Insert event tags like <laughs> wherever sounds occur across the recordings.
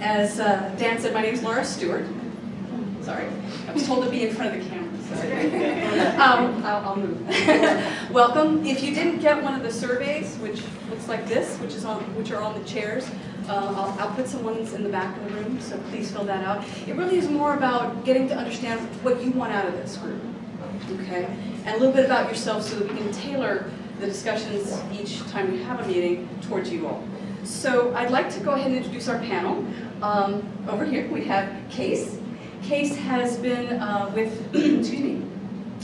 As uh, Dan said, my name is Laura Stewart. Sorry, I was told to be in front of the camera. Sorry. <laughs> Um, I'll, I'll move. <laughs> Welcome. If you didn't get one of the surveys, which looks like this, which is on, which are on the chairs, uh, I'll, I'll put some ones in the back of the room, so please fill that out. It really is more about getting to understand what you want out of this group, okay? And a little bit about yourself so that we can tailor the discussions each time we have a meeting towards you all. So I'd like to go ahead and introduce our panel. Um, over here we have Case. Case has been uh, with, <clears throat> excuse me,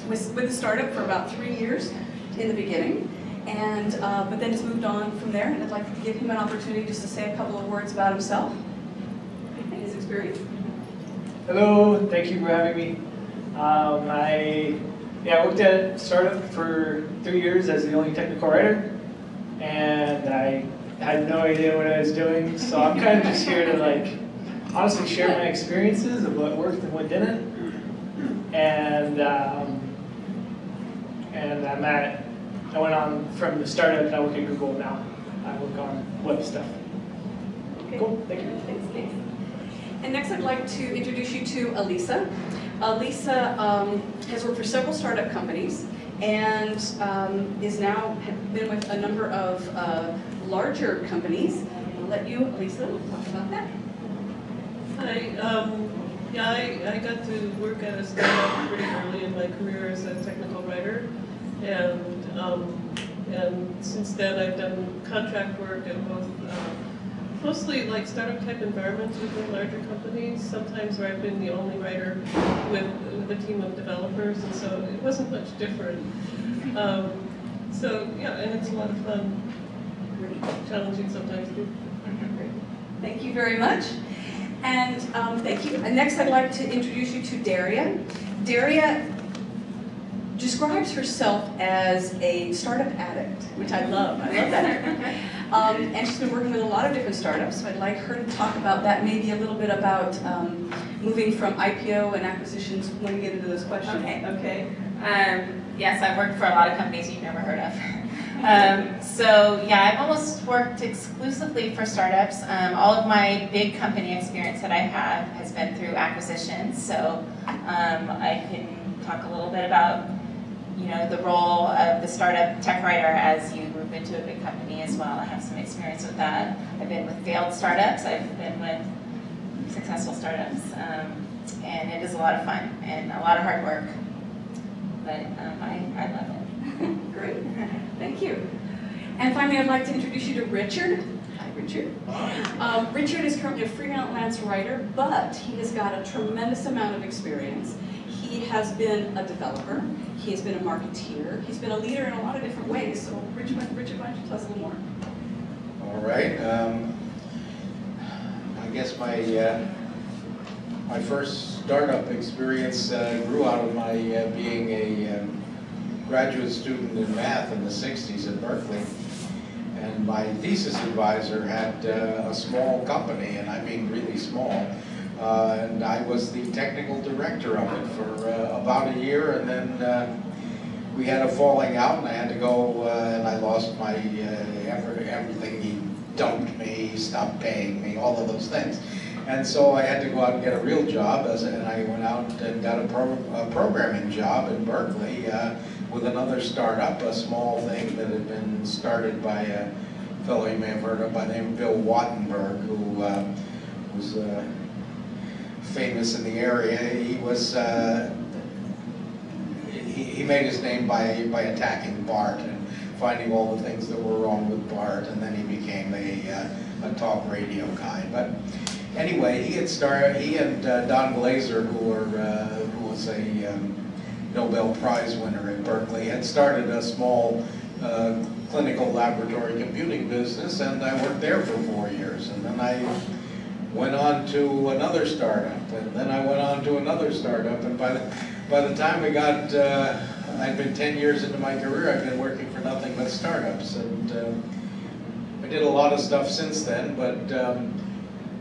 with, with the startup for about three years in the beginning, and uh, but then has moved on from there. And I'd like to give him an opportunity just to say a couple of words about himself and his experience. Hello, thank you for having me. Um, I yeah, I worked at startup for three years as the only technical writer, and I had no idea what I was doing. So I'm kind of just here to like honestly share my experiences of what worked and what didn't. And um, and I'm at I went on from the startup and I work at Google now. I work on web stuff. Okay. Cool, thank you. Thanks, Case. And next I'd like to introduce you to Elisa. Elisa um, has worked for several startup companies and um, is now been with a number of uh, larger companies. I'll let you, Elisa, talk about that. Hi, um, yeah, I, I got to work at a startup pretty early in my career as a technical writer. And, um, and since then I've done contract work in both, uh, mostly like startup type environments within larger companies, sometimes where I've been the only writer with, with a team of developers, and so it wasn't much different. Um, so yeah, and it's a lot of fun, challenging sometimes too. <laughs> Thank you very much. And um, thank you. And next I'd like to introduce you to Daria. Daria describes herself as a startup addict, which I love. I love that. <laughs> Um, and she's been working with a lot of different startups, so I'd like her to talk about that, maybe a little bit about um, moving from IPO and acquisitions when we get into those questions. Okay. Okay. Um, yes, I've worked for a lot of companies you've never heard of. Um, so yeah, I've almost worked exclusively for startups. Um, all of my big company experience that I have has been through acquisitions. So um, I can talk a little bit about you know the role of the startup tech writer as you move into a big company as well. I have some experience with that. I've been with failed startups. I've been with successful startups, um, and it is a lot of fun and a lot of hard work. But um, I, I love it. <laughs> Great. Thank you. And finally, I'd like to introduce you to Richard. Hi, Richard. Um, Richard is currently a freelance writer, but he has got a tremendous amount of experience. He has been a developer. He has been a marketeer. He's been a leader in a lot of different ways. So, Richard, Richard why don't you tell us a little more? All right. Um, I guess my uh, my first startup experience uh, grew out of my uh, being a um, graduate student in math in the 60s at Berkeley. And my thesis advisor had uh, a small company, and I mean really small. Uh, and I was the technical director of it for uh, about a year, and then uh, we had a falling out, and I had to go, uh, and I lost my uh, every, everything. He dumped me, he stopped paying me, all of those things. And so I had to go out and get a real job, as, and I went out and got a, pro, a programming job in Berkeley uh, with another startup, a small thing that had been started by a fellow you may have heard of by the name of Bill Wattenberg, who uh, was uh, famous in the area. He was uh, he, he made his name by by attacking BART and finding all the things that were wrong with BART, and then he became a uh, a talk radio guy. But anyway, he had started. He and uh, Don Glaser, who were uh, who was a um, Nobel Prize winner at Berkeley, had started a small uh, clinical laboratory computing business, and I worked there for four years, and then I went on to another startup, and then I went on to another startup, and by the, by the time we got, uh, I'd been 10 years into my career, I've been working for nothing but startups, and um, I did a lot of stuff since then, but um,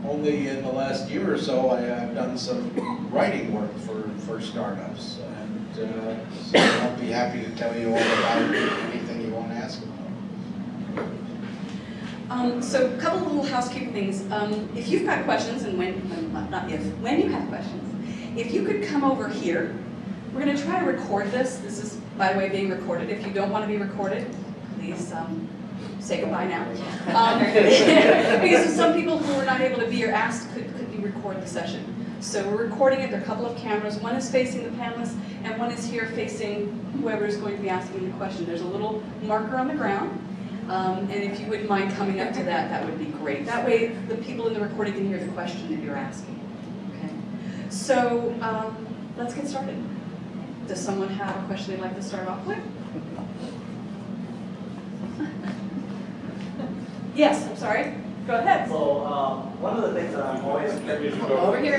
only in the last year or so I have done some writing work for, for startups, uh, so I'll be happy to tell you all about anything you want to ask about. Um, so a couple of little housekeeping things. Um, if you've got questions, and when, when- not if, when you have questions, if you could come over here, we're gonna try to record this. This is, by the way, being recorded. If you don't wanna be recorded, please, um, say goodbye now. <laughs> Um, <laughs> Because some people who were not able to be or asked, could, could you record the session? So we're recording it, there are a couple of cameras, one is facing the panelists, and one is here facing whoever is going to be asking the question. There's a little marker on the ground, um, and if you wouldn't mind coming up to that, that would be great. That way, the people in the recording can hear the question that you're asking. Okay. So, um, let's get started. Does someone have a question they'd like to start off with? <laughs> Yes, I'm sorry. Go ahead. So, um, one of the things that I'm always Over here.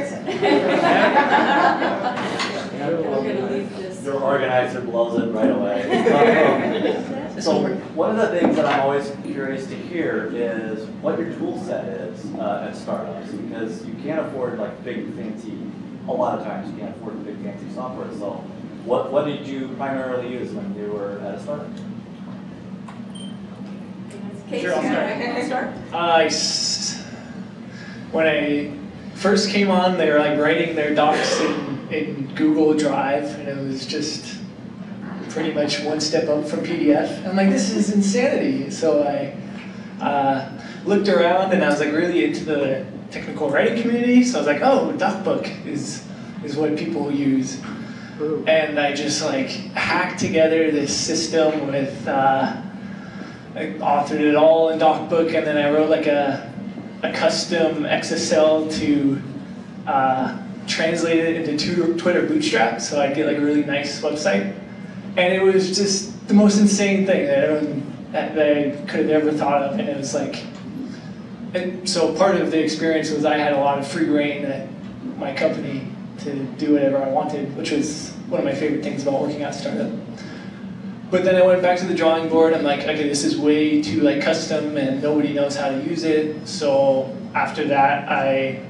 We're gonna leave this. Your organizer blows it right away. <laughs> So, one of the things that I'm always curious to hear is what your tool set is uh, at startups, because you can't afford like big fancy, a lot of times you can't afford big fancy software. So, what, what did you primarily use when you were at a startup? Casey, Sure, I'll start. wanna start? I s- when I first came on, they were like writing their docs in, in Google Drive, and it was just pretty much one step up from PDF. I'm like, this is insanity. So I uh, looked around, and I was like really into the technical writing community. So I was like, oh, DocBook is is what people use. And I just like hacked together this system with. Uh, I authored it all in DocBook, and then I wrote like a, a custom XSL to uh, translate it into Twitter Bootstrap, so I'd get like a really nice website. And it was just the most insane thing that, everyone, that, I could have ever thought of, and it was like, and so part of the experience was I had a lot of free rein at my company to do whatever I wanted, which was one of my favorite things about working at a startup. But then I went back to the drawing board. I'm like, okay, this is way too like custom, and nobody knows how to use it. So after that, I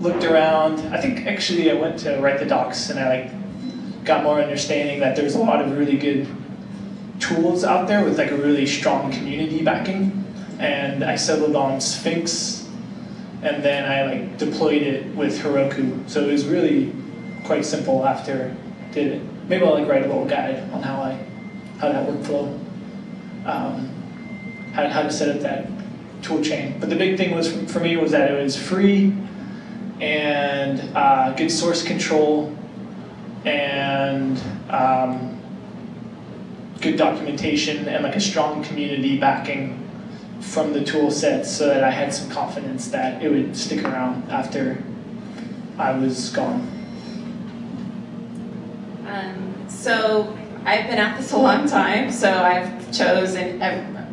looked around. I think actually I went to write the docs, and I like got more understanding that there's a lot of really good tools out there with like a really strong community backing. And I settled on Sphinx, and then I like deployed it with Heroku. So it was really quite simple after I did it. Maybe I'll like write a little guide on how I how that workflow, um, how, how to set up that tool chain. But the big thing was for me was that it was free and uh, good source control and um, good documentation and like a strong community backing from the tool sets so that I had some confidence that it would stick around after I was gone. So I've been at this a long time, so I've chosen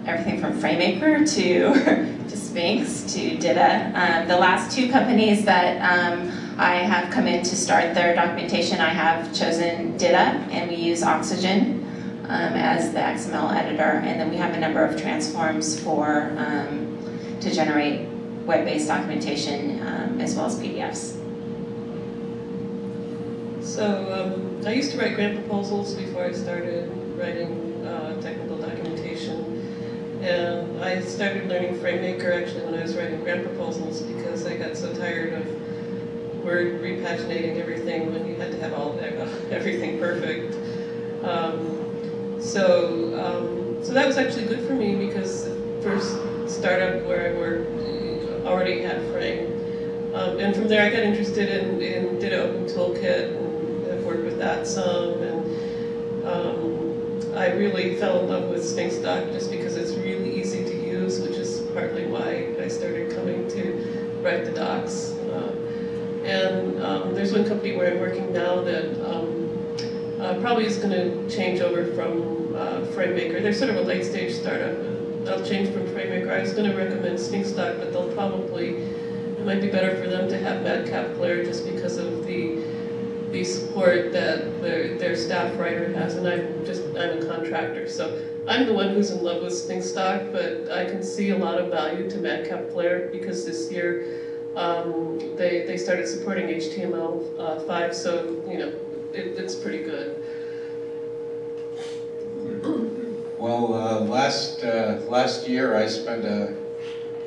everything from FrameMaker to, <laughs> to Sphinx to Dita. Um, the last two companies that um, I have come in to start their documentation, I have chosen Dita, and we use Oxygen um, as the XML editor, and then we have a number of transforms for um, to generate web-based documentation um, as well as PDFs. So um, I used to write grant proposals before I started writing uh, technical documentation. And I started learning FrameMaker actually when I was writing grant proposals because I got so tired of Word repaginating everything when you had to have all <laughs> everything perfect. Um, so, um, so that was actually good for me because first startup where I worked already had Frame. Um, and from there I got interested in, in Dita Open Toolkit that some. And um, I really fell in love with Sphinx just because it's really easy to use, which is partly why I started coming to write the docs. Uh, and um, there's one company where I'm working now that um, uh, probably is going to change over from uh, FrameMaker. They're sort of a late stage startup. They'll change from FrameMaker. I was going to recommend Sphinx Doc, but they'll probably, it might be better for them to have MadCap Flare just because of the the support that their, their staff writer has, and I'm just, I'm a contractor, so I'm the one who's in love with Doc, but I can see a lot of value to MadCap Flare because this year um, they, they started supporting HTML5, uh, so, you know, it, it's pretty good. Well, uh, last, uh, last year I spent a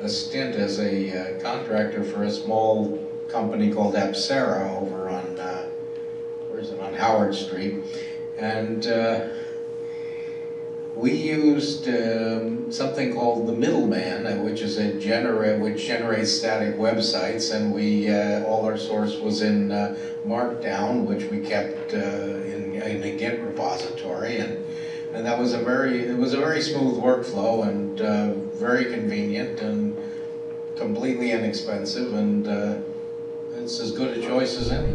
a stint as a uh, contractor for a small company called Apsera over on, uh, where is it, on Howard Street. And uh, we used um, something called the middleman, uh, which is a generate, which generates static websites, and we, uh, all our source was in uh, Markdown, which we kept uh, in, in a Git repository, and and that was a very, it was a very smooth workflow and uh, very convenient and completely inexpensive, and uh, it's as good a choice as any.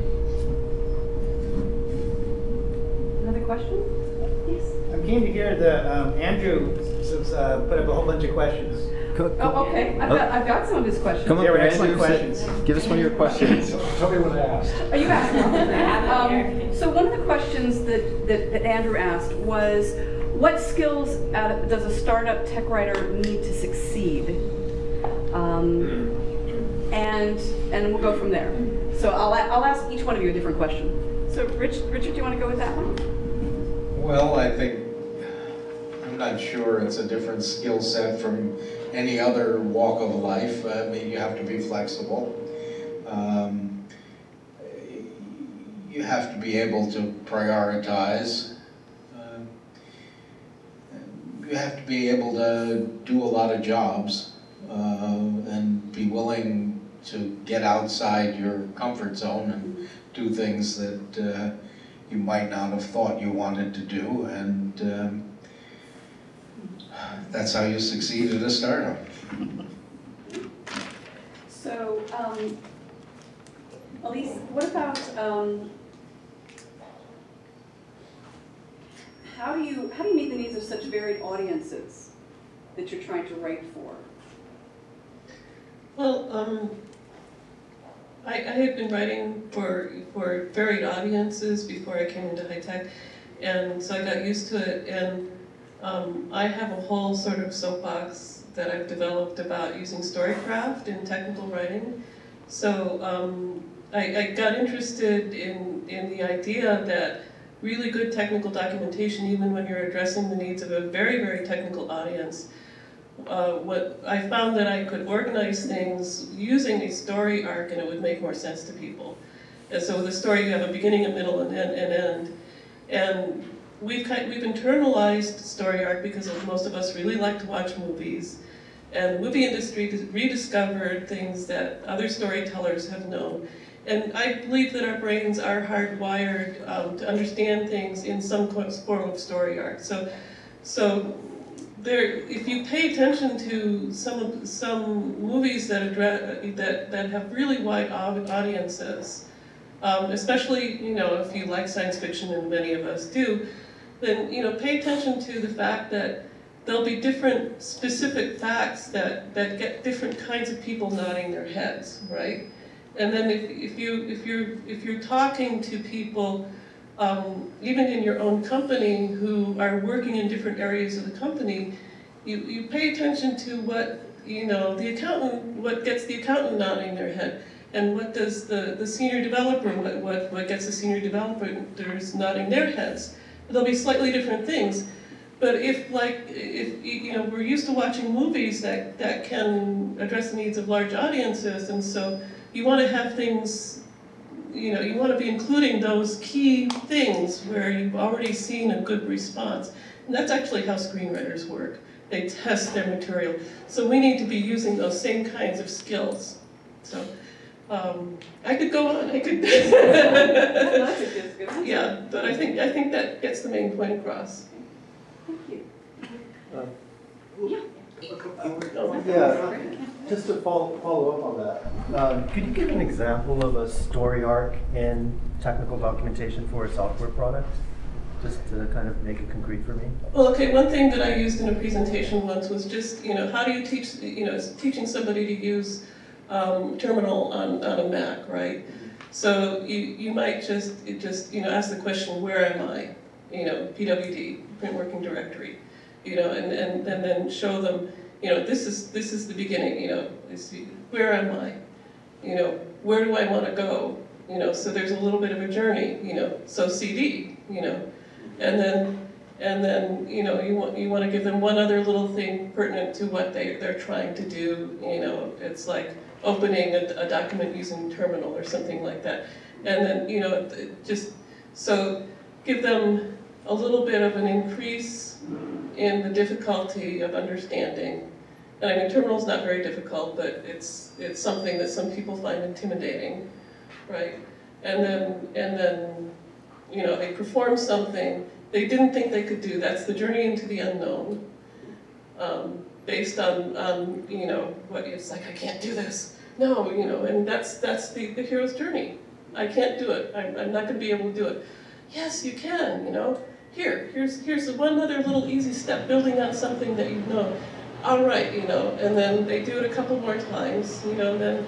Question? Yes. I'm keen to hear the, um, Andrew s- uh, put up a whole bunch of questions. Oh, okay, I've got, I've got some of his questions. Come up, They were Andrew, excellent say- questions. Give us one of your questions. <laughs> Tell me what I asked. Are you asking? <laughs> Um, So one of the questions that, that that Andrew asked was, what skills out of- does a startup tech writer need to succeed? Um, And, and we'll go from there. So I'll, a- I'll ask each one of you a different question. So Rich, Richard, do you want to go with that one? Well, I think, I'm not sure it's a different skill set from any other walk of life. I mean, you have to be flexible. Um, You have to be able to prioritize. Um, You have to be able to do a lot of jobs uh, and be willing to get outside your comfort zone and do things that uh, you might not have thought you wanted to do, and um, that's how you succeed at a startup. So, um, Elise, what about, um, how do you, how do you meet the needs of such varied audiences that you're trying to write for? Well, um, I, I had been writing for, for varied audiences before I came into high tech, and so I got used to it, and um, I have a whole sort of soapbox that I've developed about using storycraft in technical writing. So um, I, I got interested in, in the idea that really good technical documentation, even when you're addressing the needs of a very, very technical audience, uh, what I found that I could organize things using a story arc and it would make more sense to people. And so with a story, you have a beginning, a middle, and end. And, end. and we've, kind, we've internalized story arc because most of us really like to watch movies. And the movie industry rediscovered things that other storytellers have known. And I believe that our brains are hardwired um, to understand things in some form of story arc. So, so there, if you pay attention to some some movies that address that that have really wide audiences, um, especially you know if you like science fiction, and many of us do, then you know pay attention to the fact that there'll be different specific facts that that get different kinds of people nodding their heads, right? And then if if you if you're if you're talking to people um, even in your own company who are working in different areas of the company, you, you pay attention to what, you know, the accountant, what gets the accountant nodding their head, and what does the, the senior developer, what, what, what gets the senior developers nodding their heads. There'll be slightly different things. But if, like, if, you know, we're used to watching movies that, that can address the needs of large audiences, and so you want to have things you know, you want to be including those key things where you've already seen a good response. And that's actually how screenwriters work. They test their material. So we need to be using those same kinds of skills. So um, I could go on, I could. <laughs> yeah, but I think, I think that gets the main point across. Thank you. Uh, Yeah. Yeah, just to follow, follow up on that, um, could you give an example of a story arc in technical documentation for a software product? Just to kind of make it concrete for me? Well, okay, one thing that I used in a presentation once was just, you know, how do you teach, you know, teaching somebody to use um, terminal on, on a Mac, right? So you, you might just, it just, you know, ask the question, where am I? You know, PWD, print working directory, you know, and, and, and then show them, you know, this is, this is the beginning, you know, is, where am I? You know, where do I want to go? You know, so there's a little bit of a journey, you know, so CD, you know, and then And then, you know, you want, you want to give them one other little thing pertinent to what they, they're trying to do, you know, it's like opening a, a document using terminal or something like that. And then, you know, just, so give them a little bit of an increase in the difficulty of understanding. And I mean, terminal's not very difficult, but it's, it's something that some people find intimidating, right? And then, and then, you know, they perform something they didn't think they could do. That's the journey into the unknown. Um, based on, on, you know, what it's like, I can't do this. No, you know, and that's, that's the, the hero's journey. I can't do it. I'm, I'm not gonna be able to do it. Yes, you can, you know. Here, here's, here's one other little easy step, building on something that you know. All right, you know, and then they do it a couple more times, you know, and then,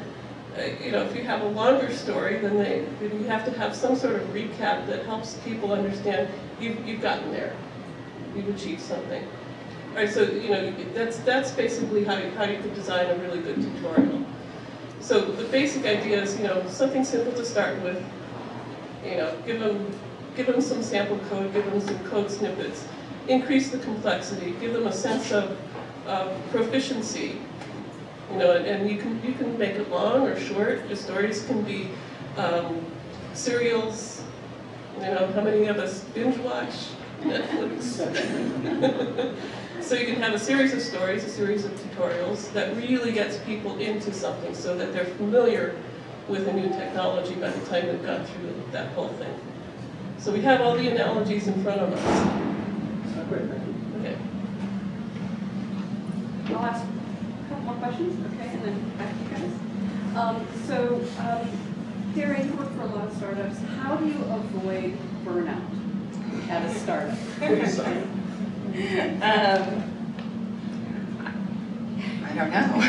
uh, you know, if you have a longer story, then they, you have to have some sort of recap that helps people understand you've, you've gotten there. You've achieved something. All right, so, you know, that's, that's basically how you, how you could design a really good tutorial. So the basic idea is, you know, something simple to start with. You know, give them, give them some sample code, give them some code snippets, increase the complexity, give them a sense of, of proficiency. You know, and, and you can, you can make it long or short. Your stories can be um, serials. You know, how many of us binge watch Netflix? <laughs> So you can have a series of stories, a series of tutorials that really gets people into something so that they're familiar with a new technology by the time they've gone through that whole thing. So we have all the analogies in front of us. Okay. I'll ask a couple more questions, okay, and then back to you guys. Um, so, um, Darren, you work for a lot of startups. How do you avoid burnout at a startup? <laughs> Um, I don't know. <laughs>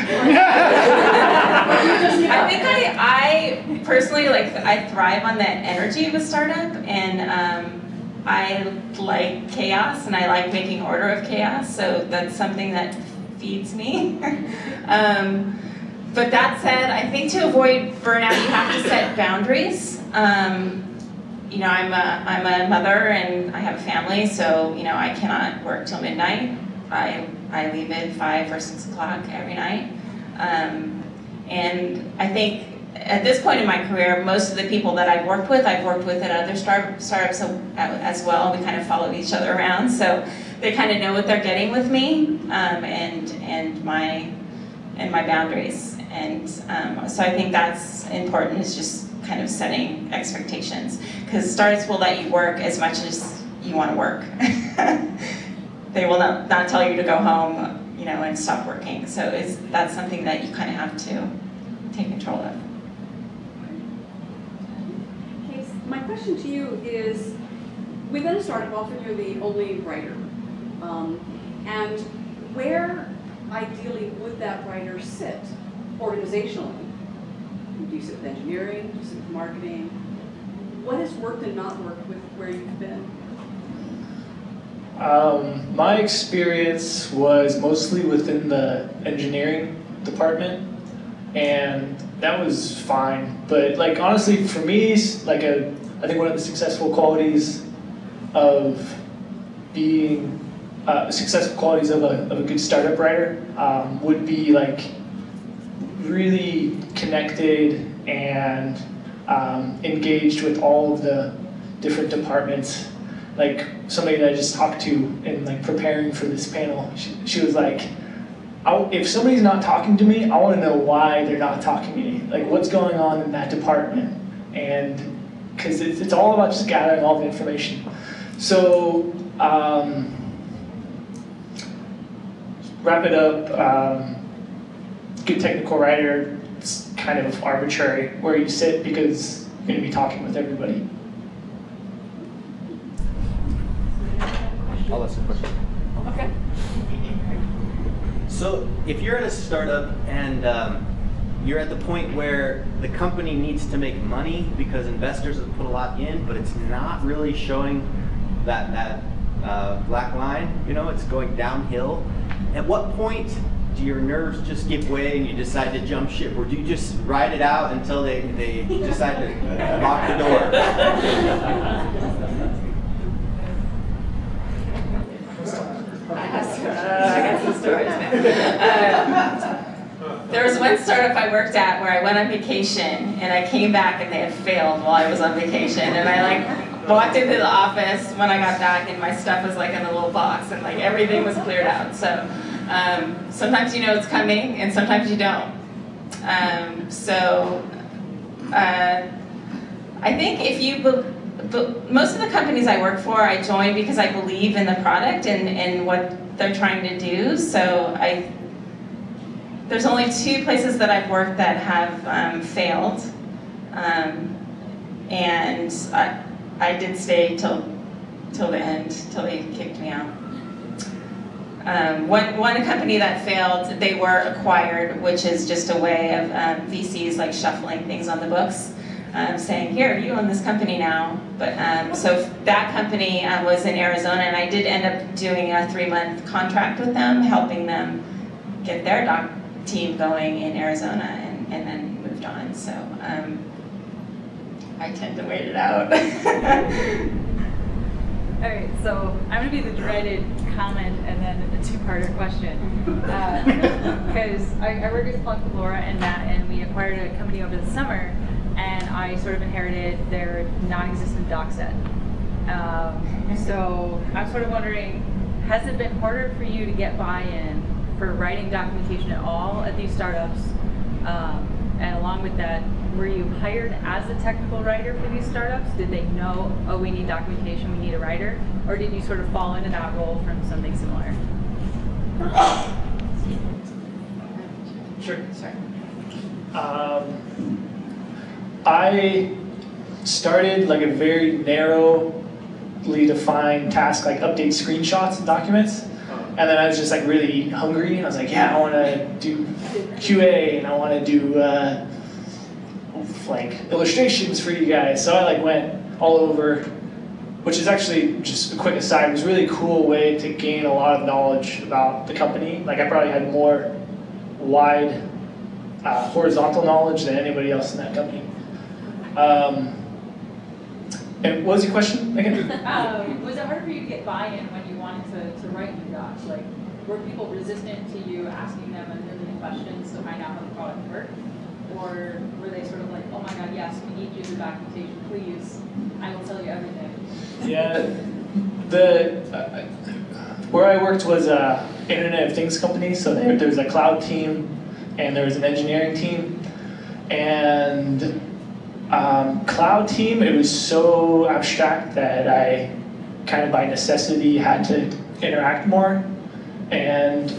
I think I, I personally like I thrive on that energy of a startup, and um, I like chaos, and I like making order of chaos. So that's something that feeds me. <laughs> um, but that said, I think to avoid burnout, you have to set boundaries. Um, you know, I'm a, I'm a mother and I have a family, so, you know, I cannot work till midnight. I, I leave at five or six o'clock every night. Um, and I think at this point in my career, most of the people that I've worked with, I've worked with at other start, startups as well. We kind of follow each other around, so they kind of know what they're getting with me um, and, and, my, and my boundaries. And um, so I think that's important, is just kind of setting expectations. Because startups will let you work as much as you want to work. <laughs> they will not, not tell you to go home, you know, and stop working. So it's, that's something that you kind of have to take control of. My question to you is, within a startup, often you're the only writer. Um, and where ideally would that writer sit organizationally? Do you sit with engineering, do you sit with marketing? What has worked and not worked with where you've been? Um, my experience was mostly within the engineering department, and that was fine. But like honestly, for me, like a, I think one of the successful qualities of being uh, successful qualities of a, of a good startup writer um, would be like really connected and um, engaged with all of the different departments like somebody that I just talked to in like preparing for this panel, she, she was like, if somebody's not talking to me, I want to know why they're not talking to me. Like what's going on in that department, and because it's, it's all about just gathering all the information. So um, wrap it up. Um, good technical writer. It's kind of arbitrary where you sit because you're going to be talking with everybody. I'll ask a question. Okay. So if you're at a startup and um, you're at the point where the company needs to make money because investors have put a lot in, but it's not really showing that that uh, black line, you know, it's going downhill. At what point do your nerves just give way and you decide to jump ship, or do you just ride it out until they, they decide to <laughs> lock the door? I got some stories now. Um, There was one startup I worked at where I went on vacation and I came back and they had failed while I was on vacation. And I like walked into the office when I got back and my stuff was like in a little box and like everything was cleared out. So um, sometimes you know it's coming and sometimes you don't. Um, so uh, I think if you, most of the companies I work for, I join because I believe in the product and, and what they're trying to do. So I, there's only two places that I've worked that have um, failed. Um, and I, I did stay till, till the end, till they kicked me out. Um, one, one company that failed, they were acquired, which is just a way of um, VCs like shuffling things on the books, um, saying, here, you own this company now. But um, so that company uh, was in Arizona, and I did end up doing a three-month contract with them, helping them get their doc team going in Arizona, and, and then moved on. So um, I tend to wait it out. <laughs> All right, so I'm gonna be the dreaded comment and then a two-parter question. <laughs> Because I, I work at Splunk with Laura and Matt, and we acquired a company over the summer, and I sort of inherited their non-existent doc set. Um, so I'm sort of wondering, has it been harder for you to get buy-in for writing documentation at all at these startups? Um, and along with that, were you hired as a technical writer for these startups? Did they know, oh, we need documentation, we need a writer? Or did you sort of fall into that role from something similar? Sure. Sorry. Um, I started like a very narrowly defined task, like update screenshots and documents. And then I was just like really hungry, and I was like, yeah, I want to do QA, and I want to do uh, like illustrations for you guys. So I like went all over, which is actually just a quick aside. It was a really cool way to gain a lot of knowledge about the company. Like I probably had more wide uh, horizontal knowledge than anybody else in that company. Um, and what was your question again? <laughs> Um, was it hard for you to get buy-in when to, to write new docs? Like, were people resistant to you asking them a million questions to find out how the product worked? Or were they sort of like, oh my god, yes, we need you the documentation, please, I will tell you everything? Yeah, the uh, where I worked was a Internet of Things company, so there, there was a cloud team and there was an engineering team, and um, cloud team it was so abstract that I kind of by necessity had to interact more, and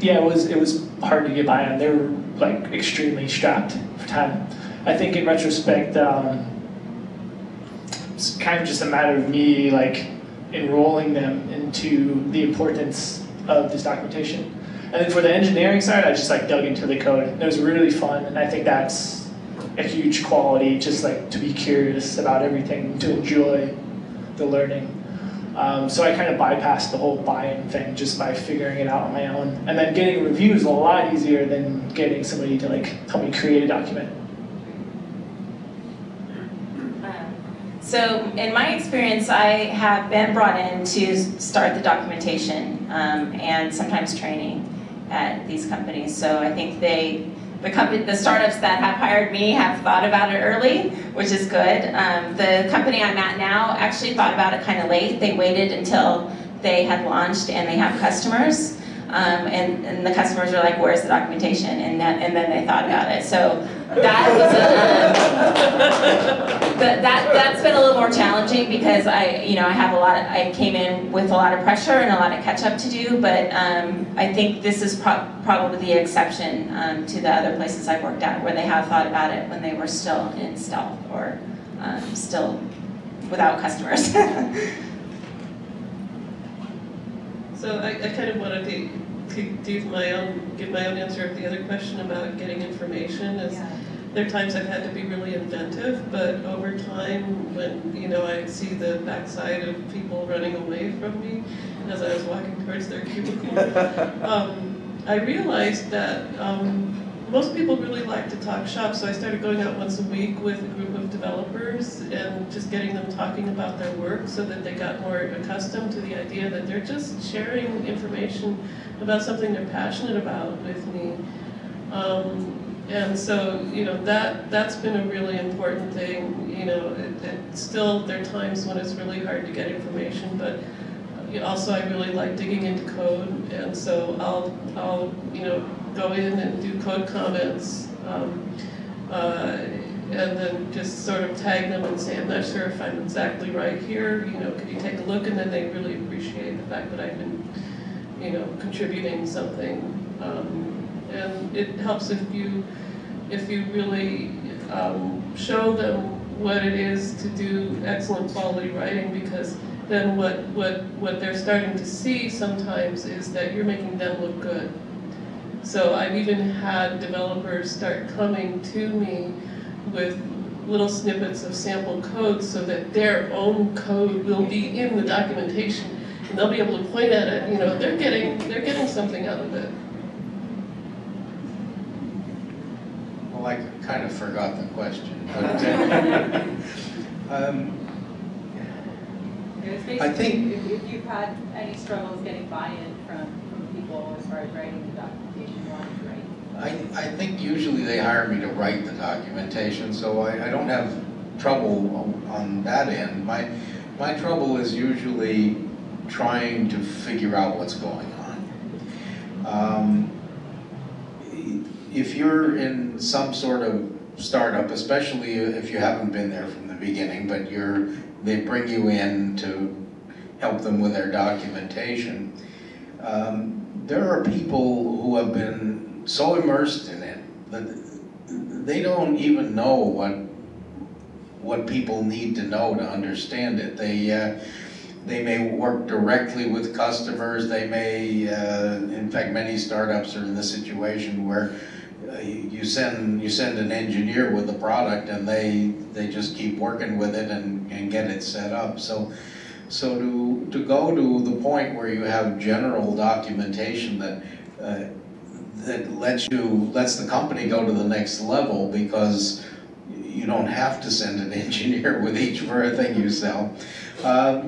yeah, it was it was hard to get by on. They were like extremely strapped for time. I think in retrospect. Um, it's kind of just a matter of me like enrolling them into the importance of this documentation. And then for the engineering side, I just like dug into the code. And it was really fun, and I think that's a huge quality, just like to be curious about everything, to enjoy the learning. Um, so I kind of bypassed the whole buy-in thing just by figuring it out on my own. And then getting reviews a lot easier than getting somebody to like help me create a document. Um, So in my experience, I have been brought in to start the documentation um, and sometimes training at these companies. So I think they, the company, the startups that have hired me have thought about it early, which is good. Um, the company I'm at now actually thought about it kind of late. They waited until they had launched and they have customers. Um, and, and the customers were like, where's the documentation? And, that, and then they thought about it. So that was a, that, that, that's been a little more challenging because I, you know, I have a lot, of, I came in with a lot of pressure and a lot of catch up to do, but um, I think this is pro probably the exception um, to the other places I've worked at where they have thought about it when they were still in stealth or um, still without customers. <laughs> So I, I kind of wanted to, to give my own, give my own answer of the other question about getting information. Is there are times I've had to be really inventive, but over time, when you know I see the backside of people running away from me as I was walking towards their cubicle, <laughs> um, I realized that um, most people really like to talk shop. So I started going out once a week with a group of developers and just getting them talking about their work so that they got more accustomed to the idea that they're just sharing information about something they're passionate about with me. Um, and so, you know, that, that's been a really important thing, you know, it, it, still, there are times when it's really hard to get information, but also I really like digging into code, and so I'll, I'll, you know, go in and do code comments, um, uh, and then just sort of tag them and say, I'm not sure if I'm exactly right here, you know, could you take a look? And then they really appreciate the fact that I've been, you know, contributing something. Um, and it helps if you, if you really um, show them what it is to do excellent quality writing because then what, what, what they're starting to see sometimes is that you're making them look good. So I've even had developers start coming to me with little snippets of sample code so that their own code will be in the documentation and they'll be able to point at it, you know, they're getting, they're getting something out of it. Well, I kind of forgot the question, but, uh, <laughs> um, It was I basically, think- if, if you've had any struggles getting buy-in from, from people as far as writing the documentation you want to write. I, I think usually they hire me to write the documentation, so I, I don't have trouble on- that end. My, my trouble is usually trying to figure out what's going on. Um, If you're in some sort of startup, especially if you haven't been there from the beginning, but you're, they bring you in to help them with their documentation, um, there are people who have been so immersed in it that they don't even know what what people need to know to understand it. They uh, they may work directly with customers. They may, uh, in fact, many startups are in the situation where uh, you send you send an engineer with the product and they they just keep working with it and, and get it set up. So. So to, to go to the point where you have general documentation that, uh, that lets you, lets the company go to the next level because you don't have to send an <laughs> engineer with each thing you sell. Uh,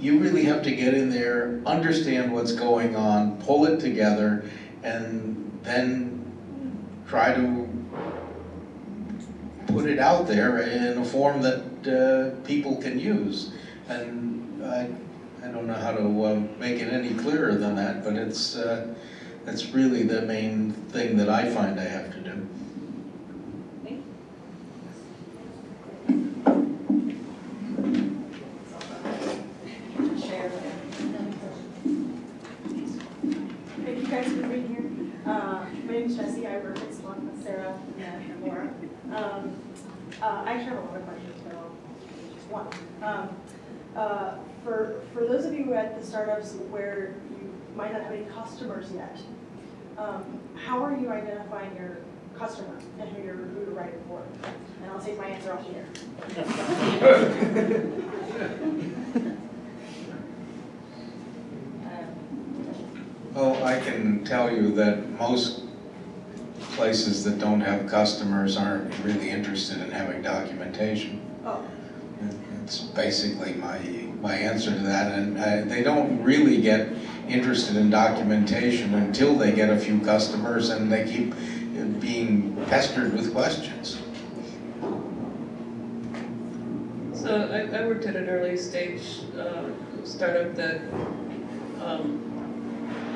you really have to get in there, understand what's going on, pull it together, and then try to put it out there in a form that uh, people can use. And I, I don't know how to uh, make it any clearer than that, but it's, uh, that's really the main thing that I find I have to do. Thank you guys for being here. My name is Jessie. I work at Salon with Sarah and and Laura. Um, uh, I actually have a lot of questions, but I'll just one. For for those of you at the startups where might not have any customers yet, um, how are you identifying your customer and who you're who to write it for? And I'll take my answer off here. Well, I can tell you that most places that don't have customers aren't really interested in having documentation. Oh, It's basically my, my answer to that, and uh, they don't really get interested in documentation until they get a few customers and they keep being pestered with questions. So I, I worked at an early stage uh, startup that um,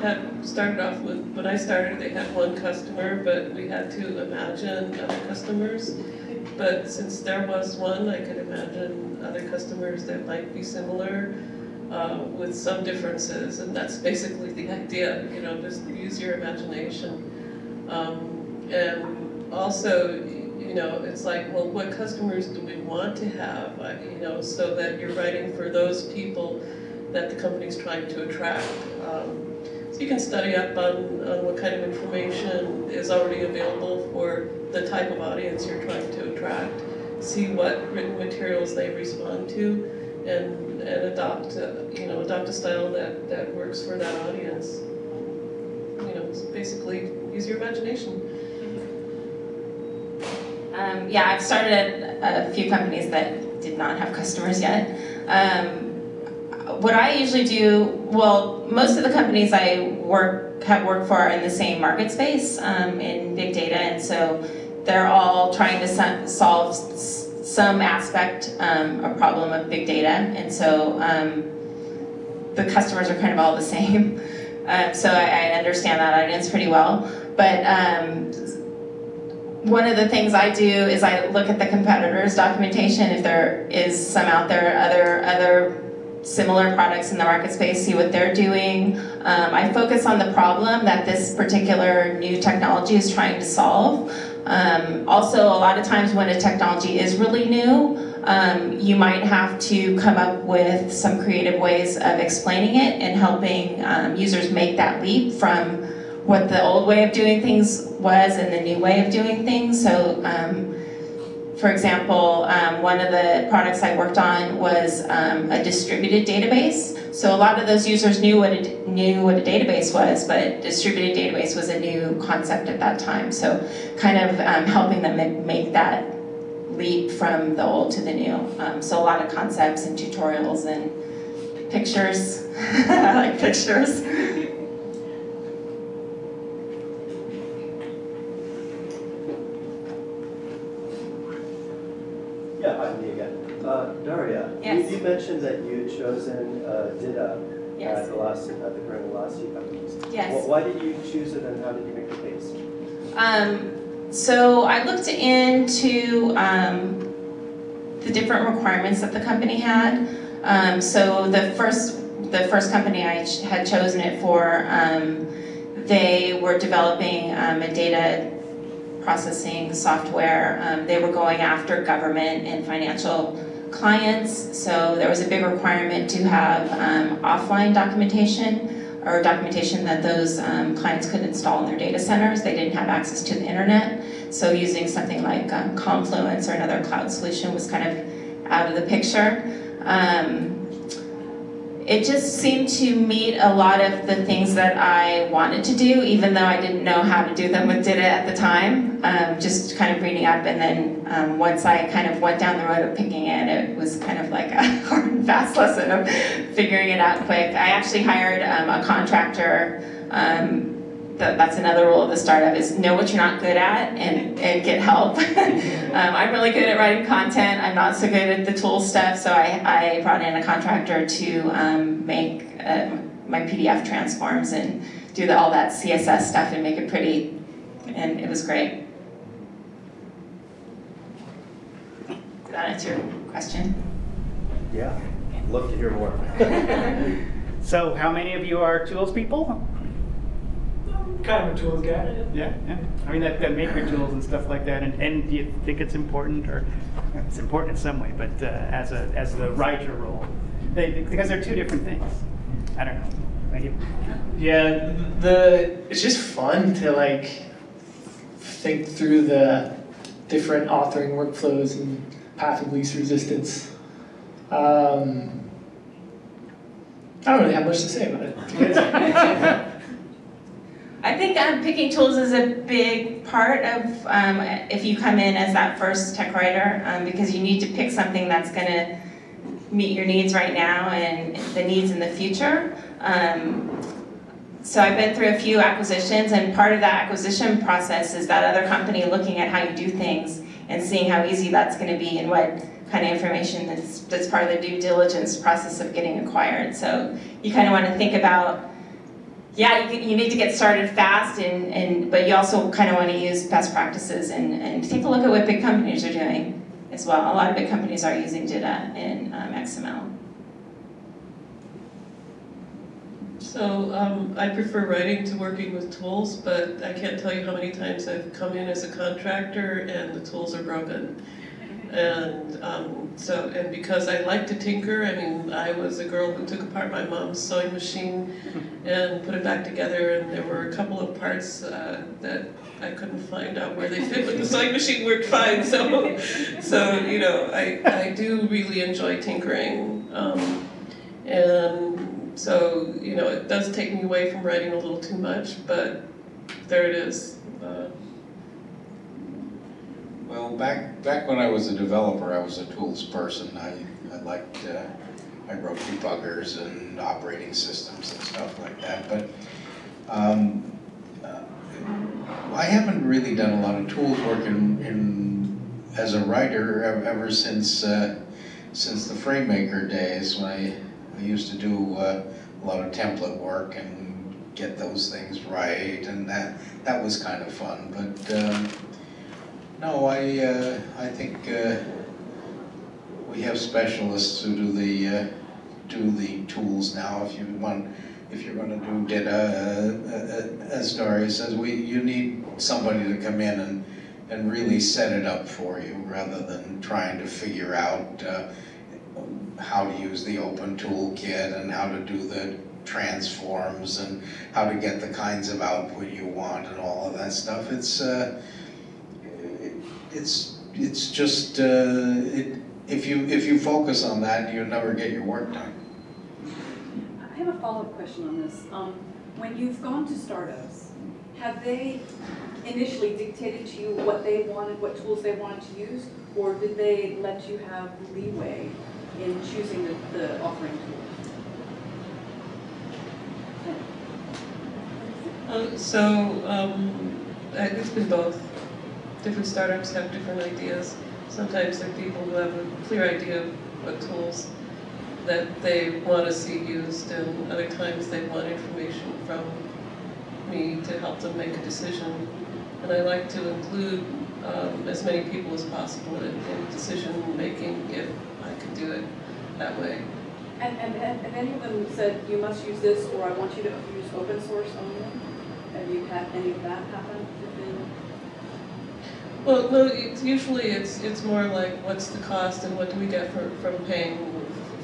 had started off with, when I started, they had one customer, but we had to imagine other customers. But since there was one, I could imagine other customers that might be similar uh, with some differences, and that's basically the idea, you know, just use your imagination. Um, and also, you know, it's like, well, what customers do we want to have, you know, so that you're writing for those people that the company's trying to attract. Um, so you can study up on, on what kind of information is already available for the type of audience you're trying to attract, see what written materials they respond to, and, and adopt, you know, adopt a style that, that works for that audience. You know, basically use your imagination. Um, yeah, I've started at a few companies that did not have customers yet. Um, what I usually do, well, most of the companies I work have worked for are in the same market space um, in big data, and so they're all trying to solve some aspect, um, a problem of big data, and so um, the customers are kind of all the <laughs> same. Um, so I, I understand that audience pretty well, but um, one of the things I do is I look at the competitors' documentation, if there is some out there, other other similar products in the market space, see what they're doing. Um, I focus on the problem that this particular new technology is trying to solve. Um, also, a lot of times when a technology is really new, um, you might have to come up with some creative ways of explaining it and helping um, users make that leap from what the old way of doing things was and the new way of doing things. So, um, for example, um, one of the products I worked on was um, a distributed database. So a lot of those users knew what a, knew what a database was, but distributed database was a new concept at that time. So, kind of um, helping them make that leap from the old to the new. Um, so a lot of concepts and tutorials and pictures. <laughs> I like pictures. Yeah, I'm me again. Uh, Daria, you- Yes. you mentioned that you had chosen uh, DITA Yes. at the last, at the current Elastic companies. Yes. Wh- Why did you choose it and how did you make the case? Um, so I looked into um, the different requirements that the company had. Um, so the first, the first company I ch- had chosen it for, um, they were developing um, a data processing software. Um, they were going after government and financial clients. So there was a big requirement to have um, offline documentation or documentation that those um, clients could install in their data centers. They didn't have access to the internet. So using something like um, Confluence or another cloud solution was kind of out of the picture. Um, it just seemed to meet a lot of the things that I wanted to do, even though I didn't know how to do them with DITA at the time. Um, just kind of reading up, and then um, once I kind of went down the road of picking it, it was kind of like a <laughs> hard and fast lesson of figuring it out quick. I actually hired um, a contractor. That's another rule of the startup is know what you're not good at and, and get help. <laughs> um, I'm really good at writing content. I'm not so good at the tool stuff, so I, I brought in a contractor to um, make um, my PDF transforms and do the, all that CSS stuff and make it pretty, and it was great. Did that answer your question? Yeah, love to hear more. <laughs> So how many of you are tools people? Kind of a tools guy. Yeah, yeah. I mean, that, that maker tools and stuff like that, and, and do you think it's important, or it's important in some way, but uh, as a as the writer role, they, because they're two different things. I don't know. Maybe- Yeah, the it's just fun to like think through the different authoring workflows and path of least resistance. Um, I don't really have much to say about it. <laughs> <laughs> I think um, picking tools is a big part of um, if you come in as that first tech writer um, because you need to pick something that's going to meet your needs right now and the needs in the future. Um, so I've been through a few acquisitions and part of that acquisition process is that other company looking at how you do things and seeing how easy that's going to be and what kind of information that's, that's part of the due diligence process of getting acquired. So you kind of want to think about yeah, you, you need to get started fast, and, and but you also kind of want to use best practices and, and take a look at what big companies are doing as well. A lot of big companies are using DITA in um, XML. So um, I prefer writing to working with tools, but I can't tell you how many times I've come in as a contractor and the tools are broken. And um, so, and because I like to tinker, I mean, I was a girl who took apart my mom's sewing machine and put it back together, and there were a couple of parts uh, that I couldn't find out where they fit, but the sewing machine worked fine. So, so you know, I, I do really enjoy tinkering. Um, and so, you know, it does take me away from writing a little too much, but there it is. Uh, Well, back, back when I was a developer, I was a tools person. I, I liked, uh, I wrote debuggers and operating systems and stuff like that, but, um, uh, I haven't really done a lot of tools work in, in, as a writer ever, ever since, uh, since the FrameMaker days, when I, I used to do, uh, a lot of template work and get those things right, and that, that was kind of fun, but, um, no, I, uh, I think, uh, we have specialists who do the, uh, do the tools now. If you want, if you're gonna do DITA, uh, uh, as Dory says, we, you need somebody to come in and, and really set it up for you, rather than trying to figure out, uh, how to use the open toolkit and how to do the transforms and how to get the kinds of output you want and all of that stuff. It's, uh, it's, it's just, uh, it, if you, if you focus on that, you'll never get your work done. I have a follow-up question on this. Um, when you've gone to startups, have they initially dictated to you what they wanted, what tools they wanted to use? Or did they let you have leeway in choosing the, the authoring tool? Uh, So, um, it's been both. Different startups have different ideas. Sometimes they're people who have a clear idea of what tools that they want to see used, and other times they want information from me to help them make a decision. And I like to include um, as many people as possible in, in decision-making if I can do it that way. And, and, and of them said, you must use this, or I want you to use open source only? Have you had any of that happen? Well, no, it's usually it's, it's more like what's the cost and what do we get for, from paying,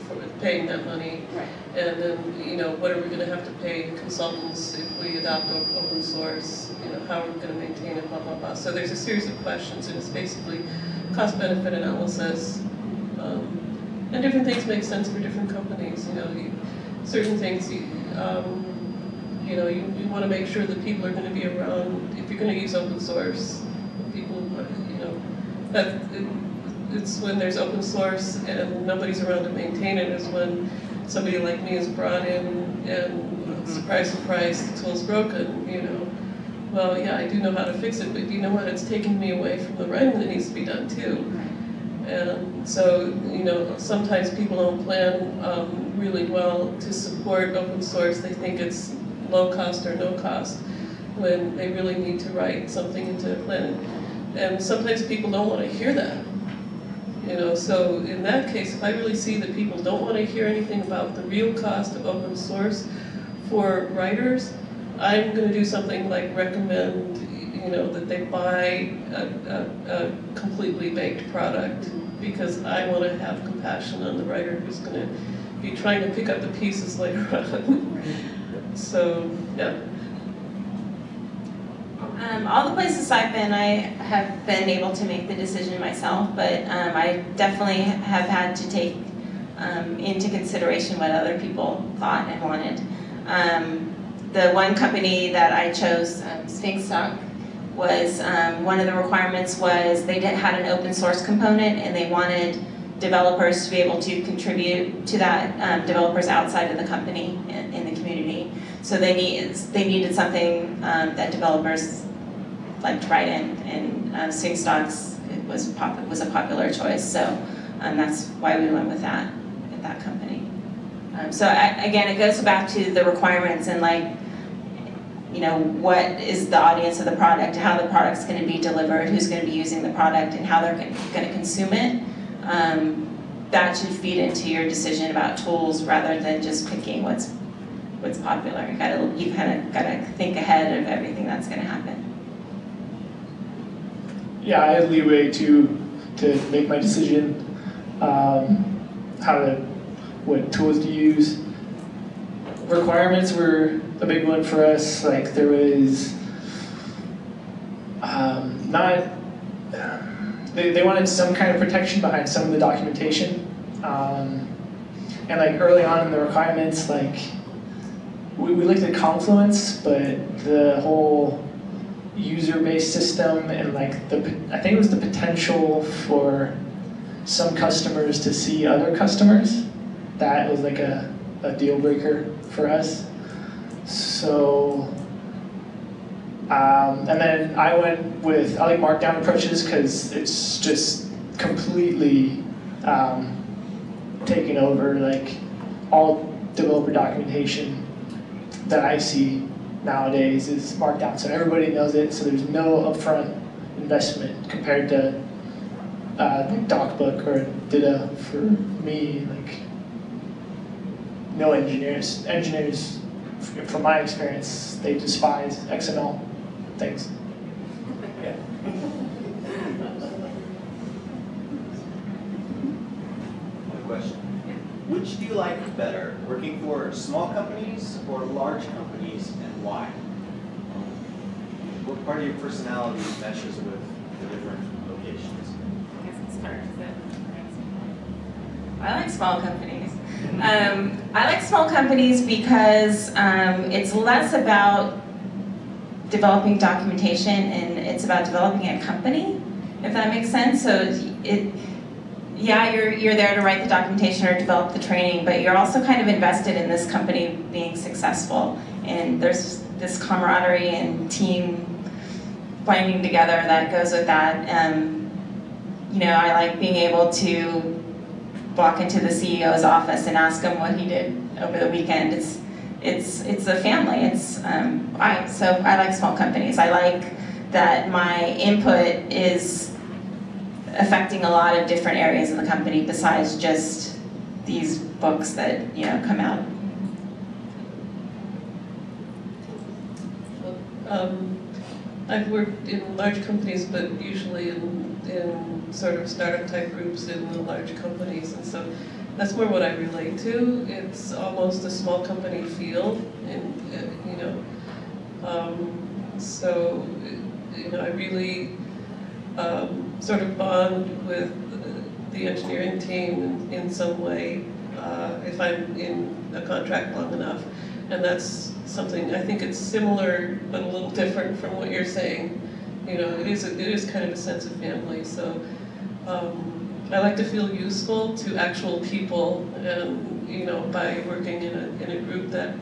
for paying that money? Right. And then, you know, what are we gonna have to pay consultants if we adopt open source? You know, how are we gonna maintain it, blah, blah, blah. So there's a series of questions and it's basically cost benefit analysis. Um, And different things make sense for different companies, you know, you- certain things, you, um, you know, you, you wanna make sure that people are gonna be around, if you're gonna use open source, people, you know, that, it- it's when there's open source and nobody's around to maintain it is when somebody like me is brought in and surprise, surprise, the tool's broken, you know. Well, yeah, I do know how to fix it, but you know what, it's taking me away from the writing that needs to be done too. And so, you know, sometimes people don't plan um, really well to support open source. They think it's low cost or no cost when they really need to write something into a plan. And sometimes people don't want to hear that. You know, so in that case, if I really see that people don't want to hear anything about the real cost of open source for writers, I'm going to do something like recommend, you know, that they buy a, a, a completely baked product because I want to have compassion on the writer who's going to be trying to pick up the pieces later on. <laughs> so, yeah. Um, all the places I've been, I have been able to make the decision myself, but um, I definitely have had to take um, into consideration what other people thought and wanted. Um, the one company that I chose, um, Sphinx Stock, was um, one of the requirements was they did had an open source component and they wanted developers to be able to contribute to that, um, developers outside of the company in, in the community. So they need, they needed something um, that developers write in, and um, Stocks was pop, was a popular choice. So um, that's why we went with that with that company. Um, so I, again, it goes back to the requirements and like, you know, what is the audience of the product, how the product's going to be delivered, who's going to be using the product, and how they're going to consume it. Um, that should feed into your decision about tools rather than just picking what's what's popular. You gotta you kind of gotta think ahead of everything that's going to happen. Yeah, I had leeway to to make my decision, um, how to, what tools to use. Requirements were a big one for us. Like there was um, not. They, they wanted some kind of protection behind some of the documentation, um, and like early on in the requirements, like we, we looked at Confluence, but the whole user base survey-based system and like the, I think it was the potential for some customers to see other customers. That was like a, a deal breaker for us. So, um, and then I went with, I like markdown approaches because it's just completely um, taking over like all developer documentation that I see nowadays is markdown. So everybody knows it, so there's no upfront investment compared to uh, DocBook or DITA for me. Like, no engineers. Engineers, from my experience, they despise XML things. Yeah. One question. Which do you like better, working for small companies or large companies, and why? What part of your personality meshes with the different locations? I guess it starts I like small companies. Um, I like small companies because um, it's less about developing documentation and it's about developing a company, if that makes sense. So it, yeah, you're, you're there to write the documentation or develop the training, but you're also kind of invested in this company being successful. And there's this camaraderie and team binding together that goes with that. Um, you know, I like being able to walk into the CEO's office and ask him what he did over the weekend. It's it's it's a family. It's um, I so I like small companies. I like that my input is affecting a lot of different areas of the company besides just these books that you know come out. Um, I've worked in large companies, but usually in, in sort of startup type groups in the large companies, and so that's more what I relate to. It's almost a small company feel, and you know, um, so you know, I really um, sort of bond with the engineering team in, some way uh, if I'm in a contract long enough. And that's something, I think it's similar but a little different from what you're saying. You know, it is, a, it is kind of a sense of family, so um, I like to feel useful to actual people and, you know, by working in a, in a group that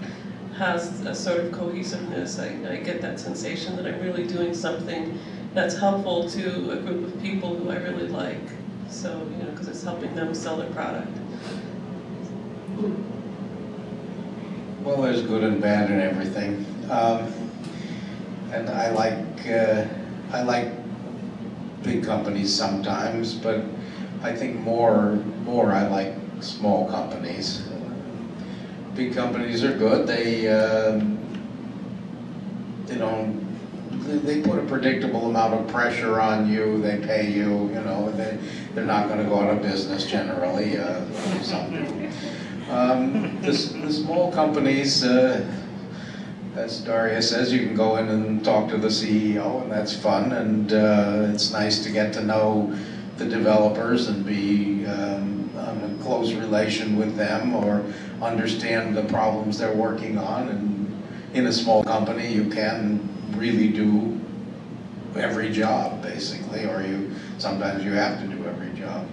has a sort of cohesiveness, I, I get that sensation that I'm really doing something that's helpful to a group of people who I really like. So, you know, because it's helping them sell their product. Well, there's good and bad in everything. Um, and I like, uh, I like big companies sometimes, but I think more, more I like small companies. Big companies are good. They, uh, they don't, they- put a predictable amount of pressure on you. They pay you, you know, they, they're not gonna go out of business generally, uh. Um, the, the small companies, uh, as Daria says, you can go in and talk to the CEO, and that's fun, and uh, it's nice to get to know the developers and be um, on a close relation with them or understand the problems they're working on. And in a small company, you can really do every job, basically, or you sometimes you have to do every job.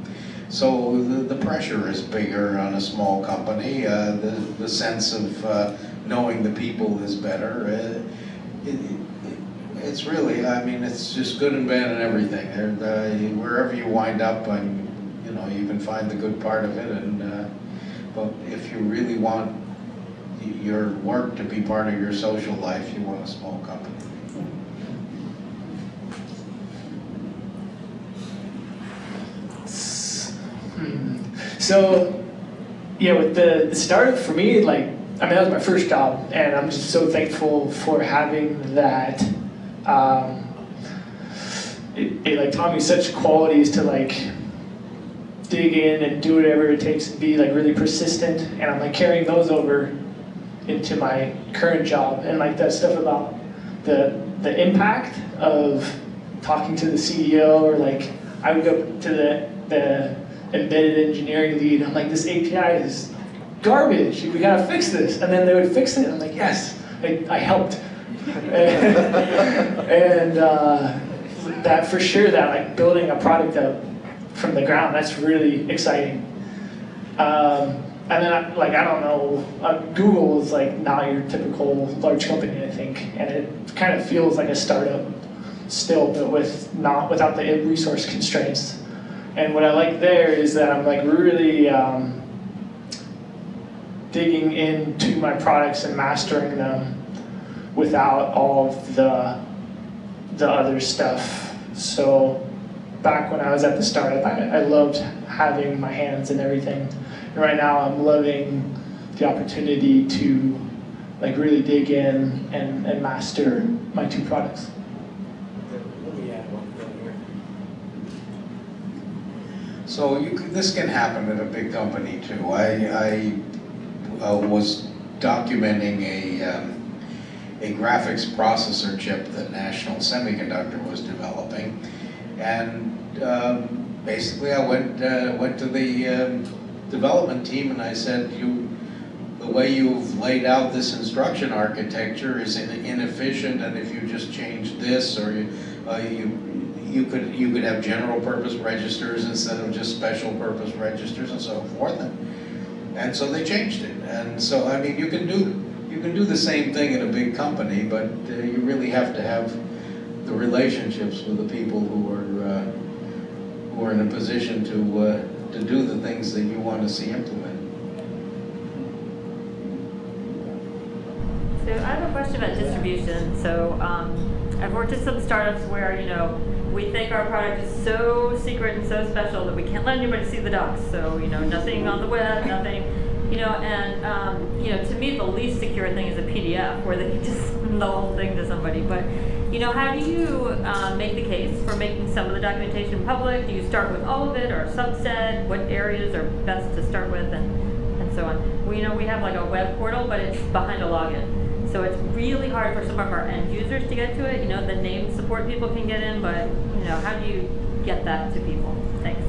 So the, the pressure is bigger on a small company. Uh, the, the sense of uh, knowing the people is better. Uh, it, it, it's really, I mean, it's just good and bad and everything. There, uh, wherever you wind up, and you know, you can find the good part of it. And uh, but if you really want your work to be part of your social life, you want a small company. Hmm. So, yeah, with the, the startup for me, like, I mean, that was my first job, and I'm just so thankful for having that. Um, it, it like taught me such qualities to like dig in and do whatever it takes and be like really persistent, and I'm like carrying those over into my current job, and like that stuff about the the impact of talking to the CEO or like I would go to the the embedded engineering lead. I'm like, this API is garbage. We gotta fix this. And then they would fix it. I'm like, yes, I, I helped <laughs> and uh, that for sure, that like building a product up from the ground, that's really exciting. Um, and then, I- like, I don't know, uh, Google is like not your typical large company, I think, and it kind of feels like a startup still, but with not without the resource constraints. And what I like there is that I'm like really um, digging into my products and mastering them without all of the the other stuff. So back when I was at the startup, I, I loved having my hands in everything. And right now I'm loving the opportunity to like really dig in and, and master my two products. Let me add one thing here. So can- this can happen at a big company too. I, I uh, was documenting a, um, a graphics processor chip that National Semiconductor was developing. And um, basically I went, uh, went to the um, development team and I said, you, the way you've laid out this instruction architecture is in- inefficient and if you just change this or you, uh, you, you could, you could have general purpose registers instead of just special purpose registers and so forth. And, and so they changed it. And so, I mean, you can do, you can do the same thing in a big company, but uh, you really have to have the relationships with the people who are, uh, who are in a position to, uh, to do the things that you want to see implemented. So I have a question about distribution. So um, I've worked at some startups where, you know, we think our product is so secret and so special that we can't let anybody see the docs. So, you know, nothing on the web, nothing, you know, and, um, you know, to me the least secure thing is a PDF where they can <laughs> just send the whole thing to somebody. But, you know, how do you uh, make the case for making some of the documentation public? Do you start with all of it or a subset? What areas are best to start with and, and so on? We, you know, we have like a web portal, but it's behind a login. So it's really hard for some of our end users to get to it. You know, the name support people can get in, but you know, how do you get that to people? Thanks.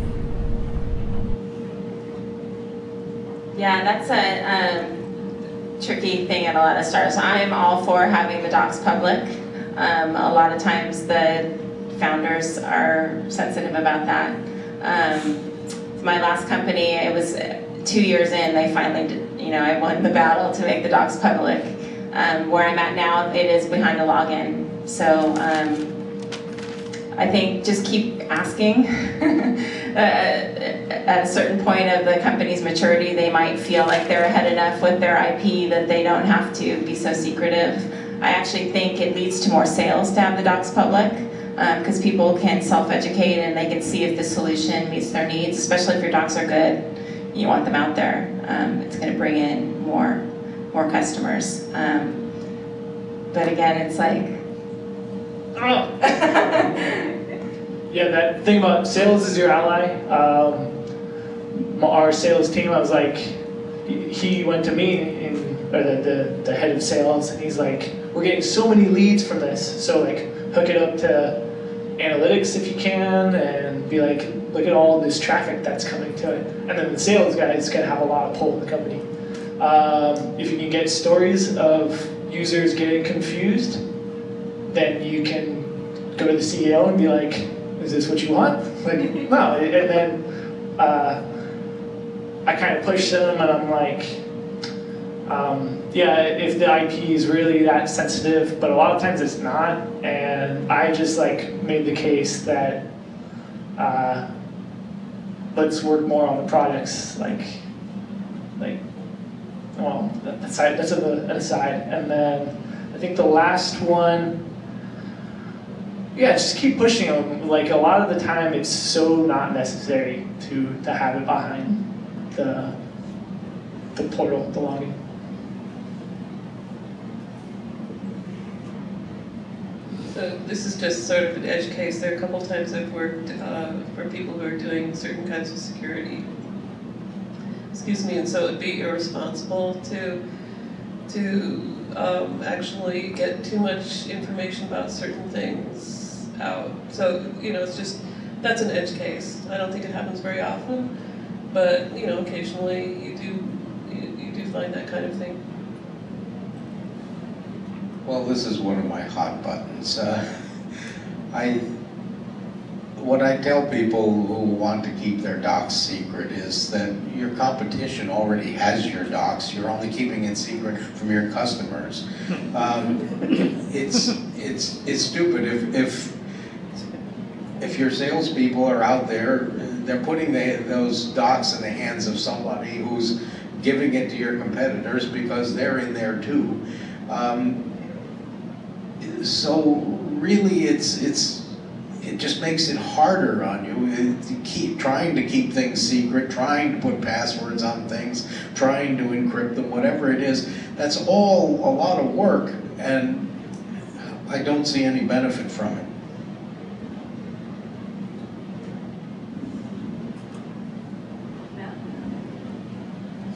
Yeah, that's a um, tricky thing at a lot of startups. I'm all for having the docs public. Um, a lot of times the founders are sensitive about that. Um, my last company, it was two years in, they finally, did, you know, I won the battle to make the docs public. Um, where I'm at now, it is behind a login. So um, I think just keep asking. <laughs> uh, at a certain point of the company's maturity, they might feel like they're ahead enough with their IP that they don't have to be so secretive. I actually think it leads to more sales to have the docs public because um, people can self-educate and they can see if the solution meets their needs, especially if your docs are good. You want them out there. Um, it's going to bring in more more customers. Um, but again, it's like, <laughs> yeah, that thing about sales is your ally. Um, our sales team, I was like, he went to me, or the, the, the head of sales, and he's like, we're getting so many leads from this, so like, hook it up to analytics if you can, and be like, look at all this traffic that's coming to it. And then the sales guy is gonna have a lot of pull in the company. Um, if you can get stories of users getting confused, then you can go to the CEO and be like, is this what you want? Like, <laughs> no. And then uh, I kind of push them and I'm like, um, yeah, if the IP is really that sensitive, but a lot of times it's not. And I just like made the case that uh, let's work more on the products, like, like well, that's, that's an aside. And then I think the last one, yeah, just keep pushing them. Like a lot of the time, it's so not necessary to to have it behind the the portal, the login. So this is just sort of an edge case. There are a couple times I've worked uh, for people who are doing certain kinds of security excuse me, and so it'd be irresponsible to to um, actually get too much information about certain things out. So you know, it's just that's an edge case. I don't think it happens very often, but you know, occasionally you do you, you do find that kind of thing. Well, this is one of my hot buttons. Uh, <laughs> I, what I tell people who want to keep their docs secret is that your competition already has your docs. You're only keeping it secret from your customers. Um, it's it's it's stupid if if if your salespeople are out there, they're putting the, those docs in the hands of somebody who's giving it to your competitors because they're in there too. Um, so really, it's it's it just makes it harder on you. To keep trying to keep things secret, trying to put passwords on things, trying to encrypt them, whatever it is. That's all a lot of work, and I don't see any benefit from it.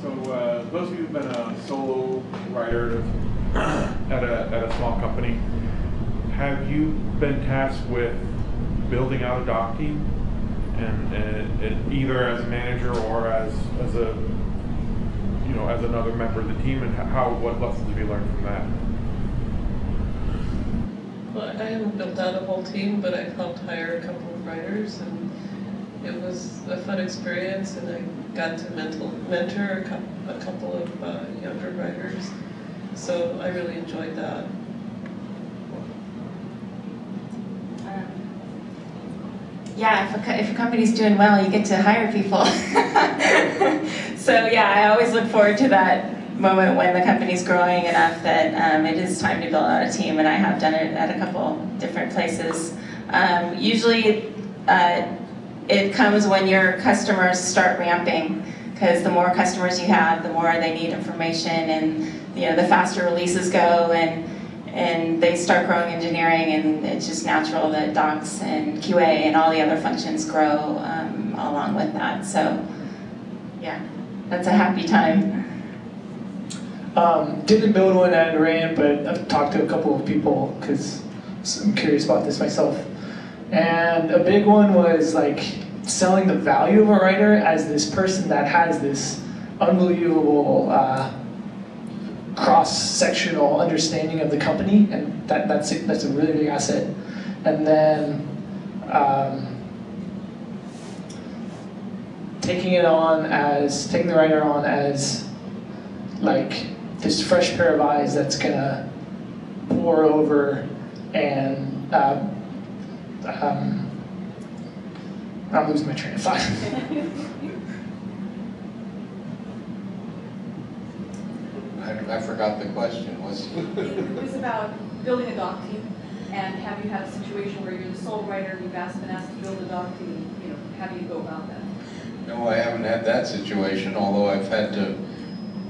So uh, those of you who've been a solo writer at a, at a small company, have you been tasked with building out a doc team? And, and, and either as a manager or as, as a, you know, as another member of the team and how, what lessons have you learned from that? Well, I haven't built out a whole team, but I've helped hire a couple of writers and it was a fun experience and I got to mental, mentor a couple, a couple of uh, younger writers. So I really enjoyed that. Yeah, if a, if a company's doing well, you get to hire people. <laughs> so yeah, I always look forward to that moment when the company's growing enough that um, it is time to build out a team, and I have done it at a couple different places. Um, usually, uh, it comes when your customers start ramping, because the more customers you have, the more they need information, and you know the faster releases go, and and they start growing engineering and it's just natural that docs and QA and all the other functions grow um, along with that. So yeah, that's a happy time. Um, didn't build one at Rand, but I've talked to a couple of people because I'm curious about this myself. And a big one was like selling the value of a writer as this person that has this unbelievable uh, cross-sectional understanding of the company, and that, that's a, that's a really big asset. And then um, taking it on as taking the writer on as like this fresh pair of eyes that's gonna pour over and uh, um, I'm losing my train of thought. <laughs> I, forgot the question. Was <laughs> It was about building a doc team, and have you had a situation where you're the sole writer, and you've asked, been asked to build a doc team, you know, how do you go about that? no, I haven't had that situation. Although I've had to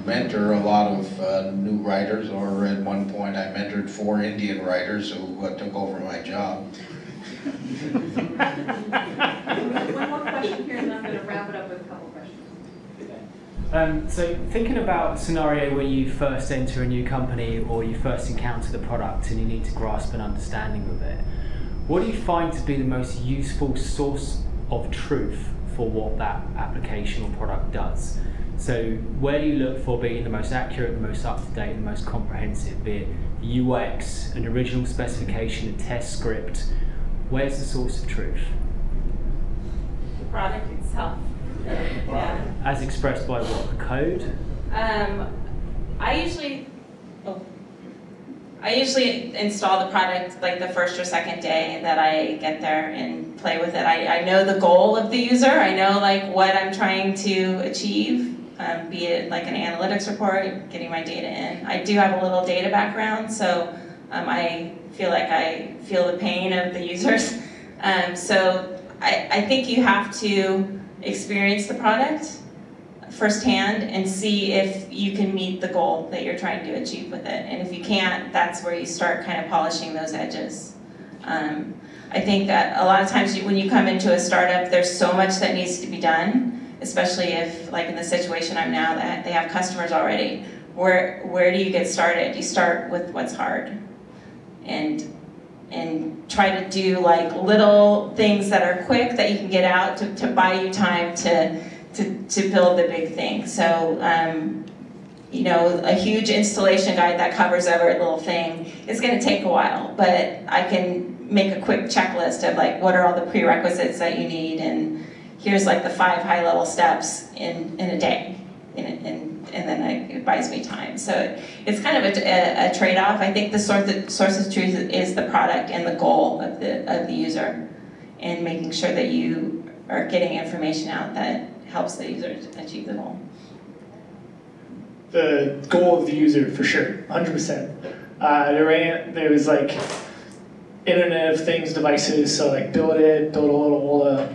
mentor a lot of uh, new writers, or at one point I mentored four Indian writers who uh, took over my job. <laughs> One more question here, and then I'm gonna wrap it up with a couple. Um, so thinking about scenario where you first enter a new company or you first encounter the product and you need to grasp an understanding of it, what do you find to be the most useful source of truth for what that application or product does? So where do you look for being the most accurate, the most up-to-date, the most comprehensive, be it UX, an original specification, a test script? Where's the source of truth? The product itself. Yeah. As expressed by what? Code? Um, I usually, oh, I usually install the product like the first or second day that I get there and play with it. I, I know the goal of the user. I know like what I'm trying to achieve, um, be it like an analytics report, getting my data in. I do have a little data background, so um, I feel like I feel the pain of the users. <laughs> Um, so I, I think you have to experience the product firsthand and see if you can meet the goal that you're trying to achieve with it. And if you can't, that's where you start kind of polishing those edges. Um, I think that a lot of times you, when you come into a startup, there's so much that needs to be done, especially if, like in the situation I'm now, that they have customers already. Where, where do you get started? You start with what's hard. And and try to do like little things that are quick that you can get out to, to buy you time to, to, to build the big thing. So um, you know, a huge installation guide that covers every little thing, it's gonna take a while, but I can make a quick checklist of like, what are all the prerequisites that you need, and here's like the five high-level steps in, in a day, in, in, and then it buys me time. So it's kind of a, a, a trade-off. I think the source of, source of truth is the product and the goal of the, of the user, and making sure that you are getting information out that helps the user achieve the goal. the goal of the user for sure, 100%. Uh, there, ran, there was like Internet of Things devices, so like build it, build a little uh,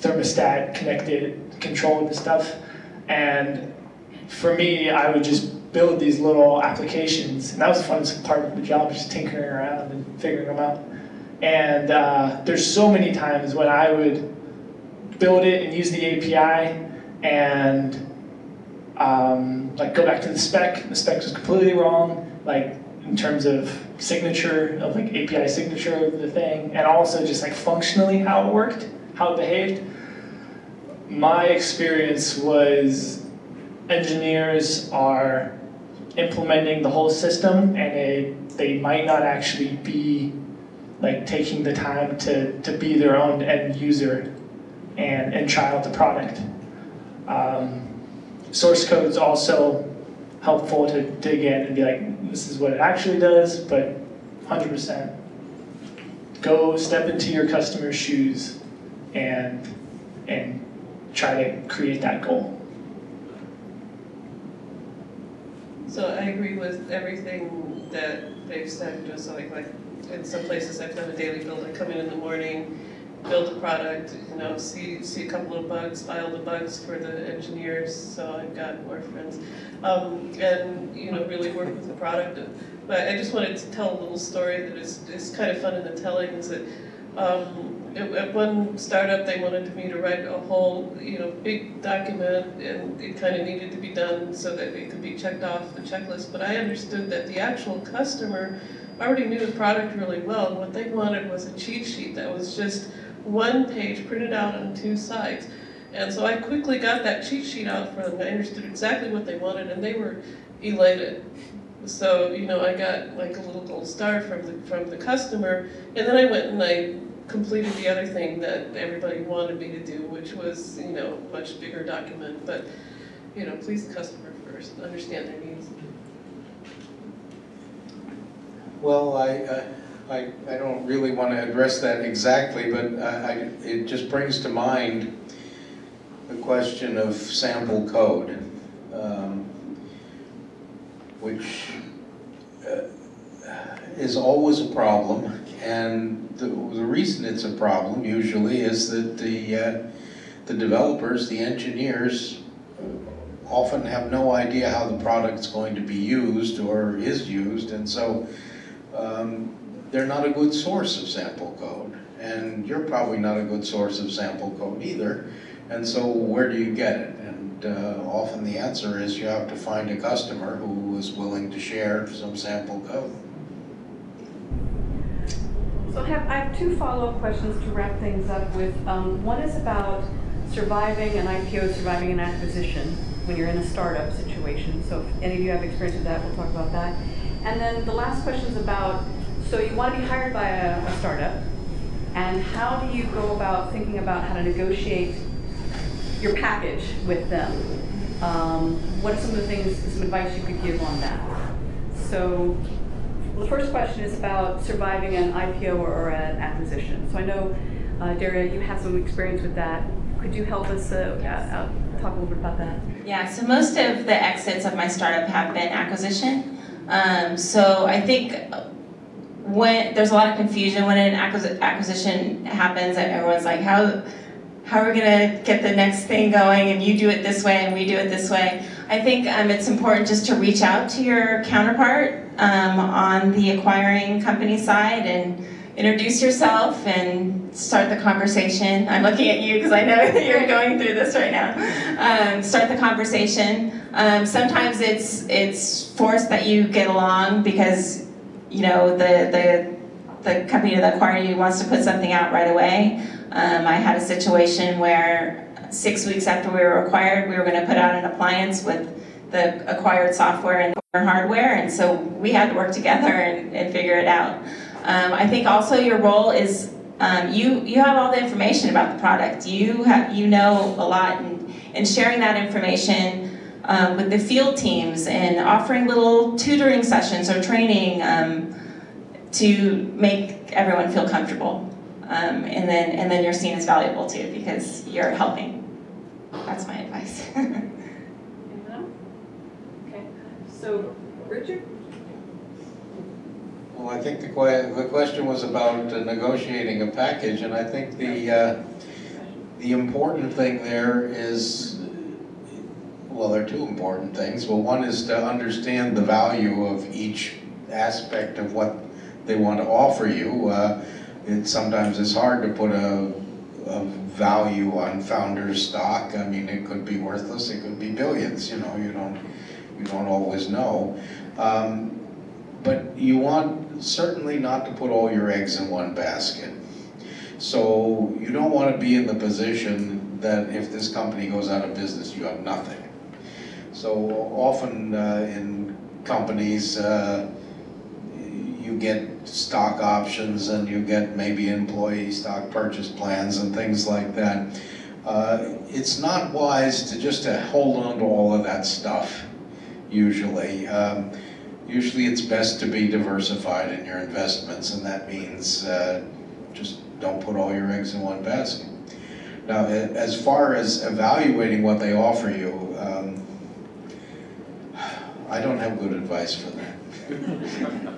thermostat, connect it, control stuff. And for me, I would just build these little applications, and that was the funnest part of the job, just tinkering around and figuring them out. And uh, there's so many times when I would build it and use the API and um, like go back to the spec, the spec was completely wrong, like in terms of signature, of like API signature of the thing, and also just like functionally how it worked, how it behaved. My experience was engineers are implementing the whole system and they, they might not actually be like taking the time to, to be their own end user and, and try out the product. Um, source code's also helpful to dig in and be like, this is what it actually does, but 100%. Go step into your customer's shoes and, and try to create that goal. So I agree with everything that they've said, just like, like, in some places I've done a daily build, I come in in the morning, build a product, you know, see, see a couple of bugs, file the bugs for the engineers, so I've got more friends. Um, and, you know, really work with the product. But I just wanted to tell a little story that is, is kind of fun in the telling, is that, um, at, at one startup, they wanted me to write a whole, you know, big document, and it kind of needed to be done so that it could be checked off the checklist. But I understood that the actual customer already knew the product really well, what they wanted was a cheat sheet that was just one page printed out on two sides. And so I quickly got that cheat sheet out for them. I understood exactly what they wanted, and they were elated. So, you know, I got like a little gold star from the, from the customer, and then I went and I completed the other thing that everybody wanted me to do, which was, you know, much bigger document. But, you know, please the customer first, understand their needs. Well, I, uh, I, I don't really want to address that exactly, but I, I- it just brings to mind the question of sample code, um, which uh, is always a problem. And the, the reason it's a problem usually is that the, uh, the developers, the engineers, often have no idea how the product's going to be used or is used, and so um, they're not a good source of sample code. And you're probably not a good source of sample code either. And so where do you get it? And uh, often the answer is you have to find a customer who willing to share some sample code. So I have, I have two follow-up questions to wrap things up with. Um, one is about surviving an IPO, surviving an acquisition when you're in a startup situation. So if any of you have experience with that, we'll talk about that. And then the last question is about, so you want to be hired by a, a startup, and how do you go about thinking about how to negotiate your package with them? Um, what are some of the things, some advice you could give on that? So well, the first question is about surviving an IPO or, an acquisition. So I know, uh, Daria, you have some experience with that. Could you help us uh, uh, uh, talk a little bit about that? Yeah, so most of the exits of my startup have been acquisition. Um, so I think when there's a lot of confusion when an acquisition happens, everyone's like, how how are we gonna get the next thing going? And you do it this way, and we do it this way. I think um, it's important just to reach out to your counterpart um, on the acquiring company side and introduce yourself and start the conversation. I'm looking at you because I know <laughs> that you're going through this right now. Um, start the conversation. Um, sometimes it's it's forced that you get along because you know the the the company that acquired you wants to put something out right away. Um, I had a situation where six weeks after we were acquired, we were going to put out an appliance with the acquired software and hardware, and so we had to work together and, and figure it out. Um, I think also your role is um, you you have all the information about the product. You have you know a lot, and, and sharing that information um, with the field teams and offering little tutoring sessions or training um, to make everyone feel comfortable. Um, and then and then you're seen as valuable too because you're helping. That's my advice. <laughs> Okay, so Richard? Well, I think the que, the question was about uh, negotiating a package, and I think the, uh, the important thing there is, well, there are two important things. Well, one is to understand the value of each aspect of what they want to offer you. Uh, It sometimes is hard to put a, a value on founder's stock. I mean, it could be worthless, it could be billions, you know, you don't, you don't always know. Um, but you want certainly not to put all your eggs in one basket. So you don't want to be in the position that if this company goes out of business, you have nothing. So often uh, in companies, uh, you get stock options and you get maybe employee stock purchase plans and things like that. Uh, it's not wise to just to hold on to all of that stuff, usually. Um, usually it's best to be diversified in your investments, and that means uh, just don't put all your eggs in one basket. Now, as far as evaluating what they offer you, um, I don't have good advice for that. <laughs> <laughs>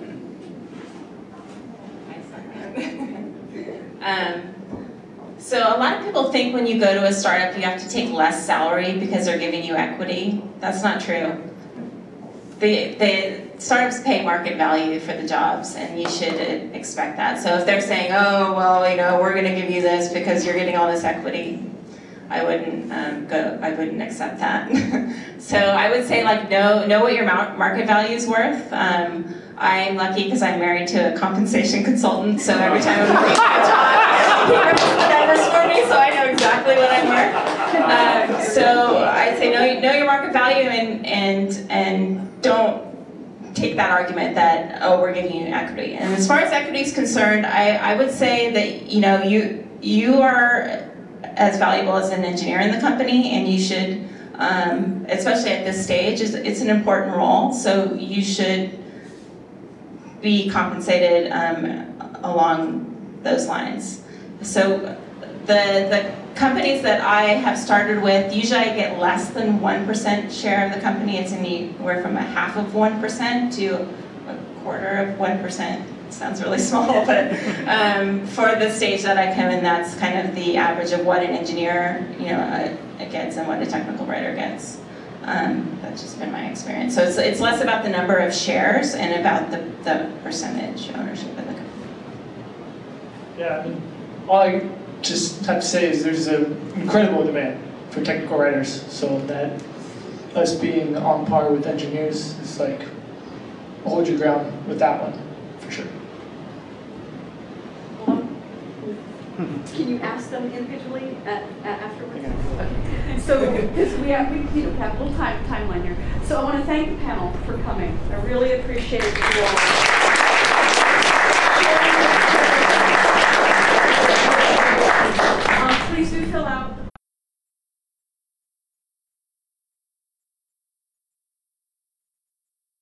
<laughs> Um, so a lot of people think when you go to a startup you have to take less salary because they're giving you equity. That's not true. The, the startups pay market value for the jobs and you should expect that. So if they're saying, oh, well, you know, we're gonna give you this because you're getting all this equity, I wouldn't um, go, I wouldn't accept that. <laughs> so I would say like know, know what your market value is worth. Um, I'm lucky because I'm married to a compensation consultant, so every time I'm looking a job, he the numbers for me, so I know exactly what I'm worth. Um, so I'd say know, know your market value and, and, and don't take that argument that, oh, we're giving you equity. And as far as equity is concerned, I, I would say that, you know, you, you are as valuable as an engineer in the company and you should, um, especially at this stage, it's, it's an important role, so you should be compensated um, along those lines. So the, the companies that I have started with, usually I get less than 1% share of the company. It's anywhere from a half of 1% to a quarter of 1%. Sounds really <laughs> small, but um, for the stage that I come in, that's kind of the average of what an engineer you know, uh, gets and what a technical writer gets. Um, that's just been my experience. So it's, it's less about the number of shares and about the, the percentage ownership of the company. Yeah, I mean, all I just have to say is there's an incredible demand for technical writers, so that us being on par with engineers is like, hold your ground with that one, for sure. Can you ask them individually at, at afterwards? Okay. <laughs> So, because we have, we, you know, have a little time, timeline here. So I want to thank the panel for coming. I really appreciate you all.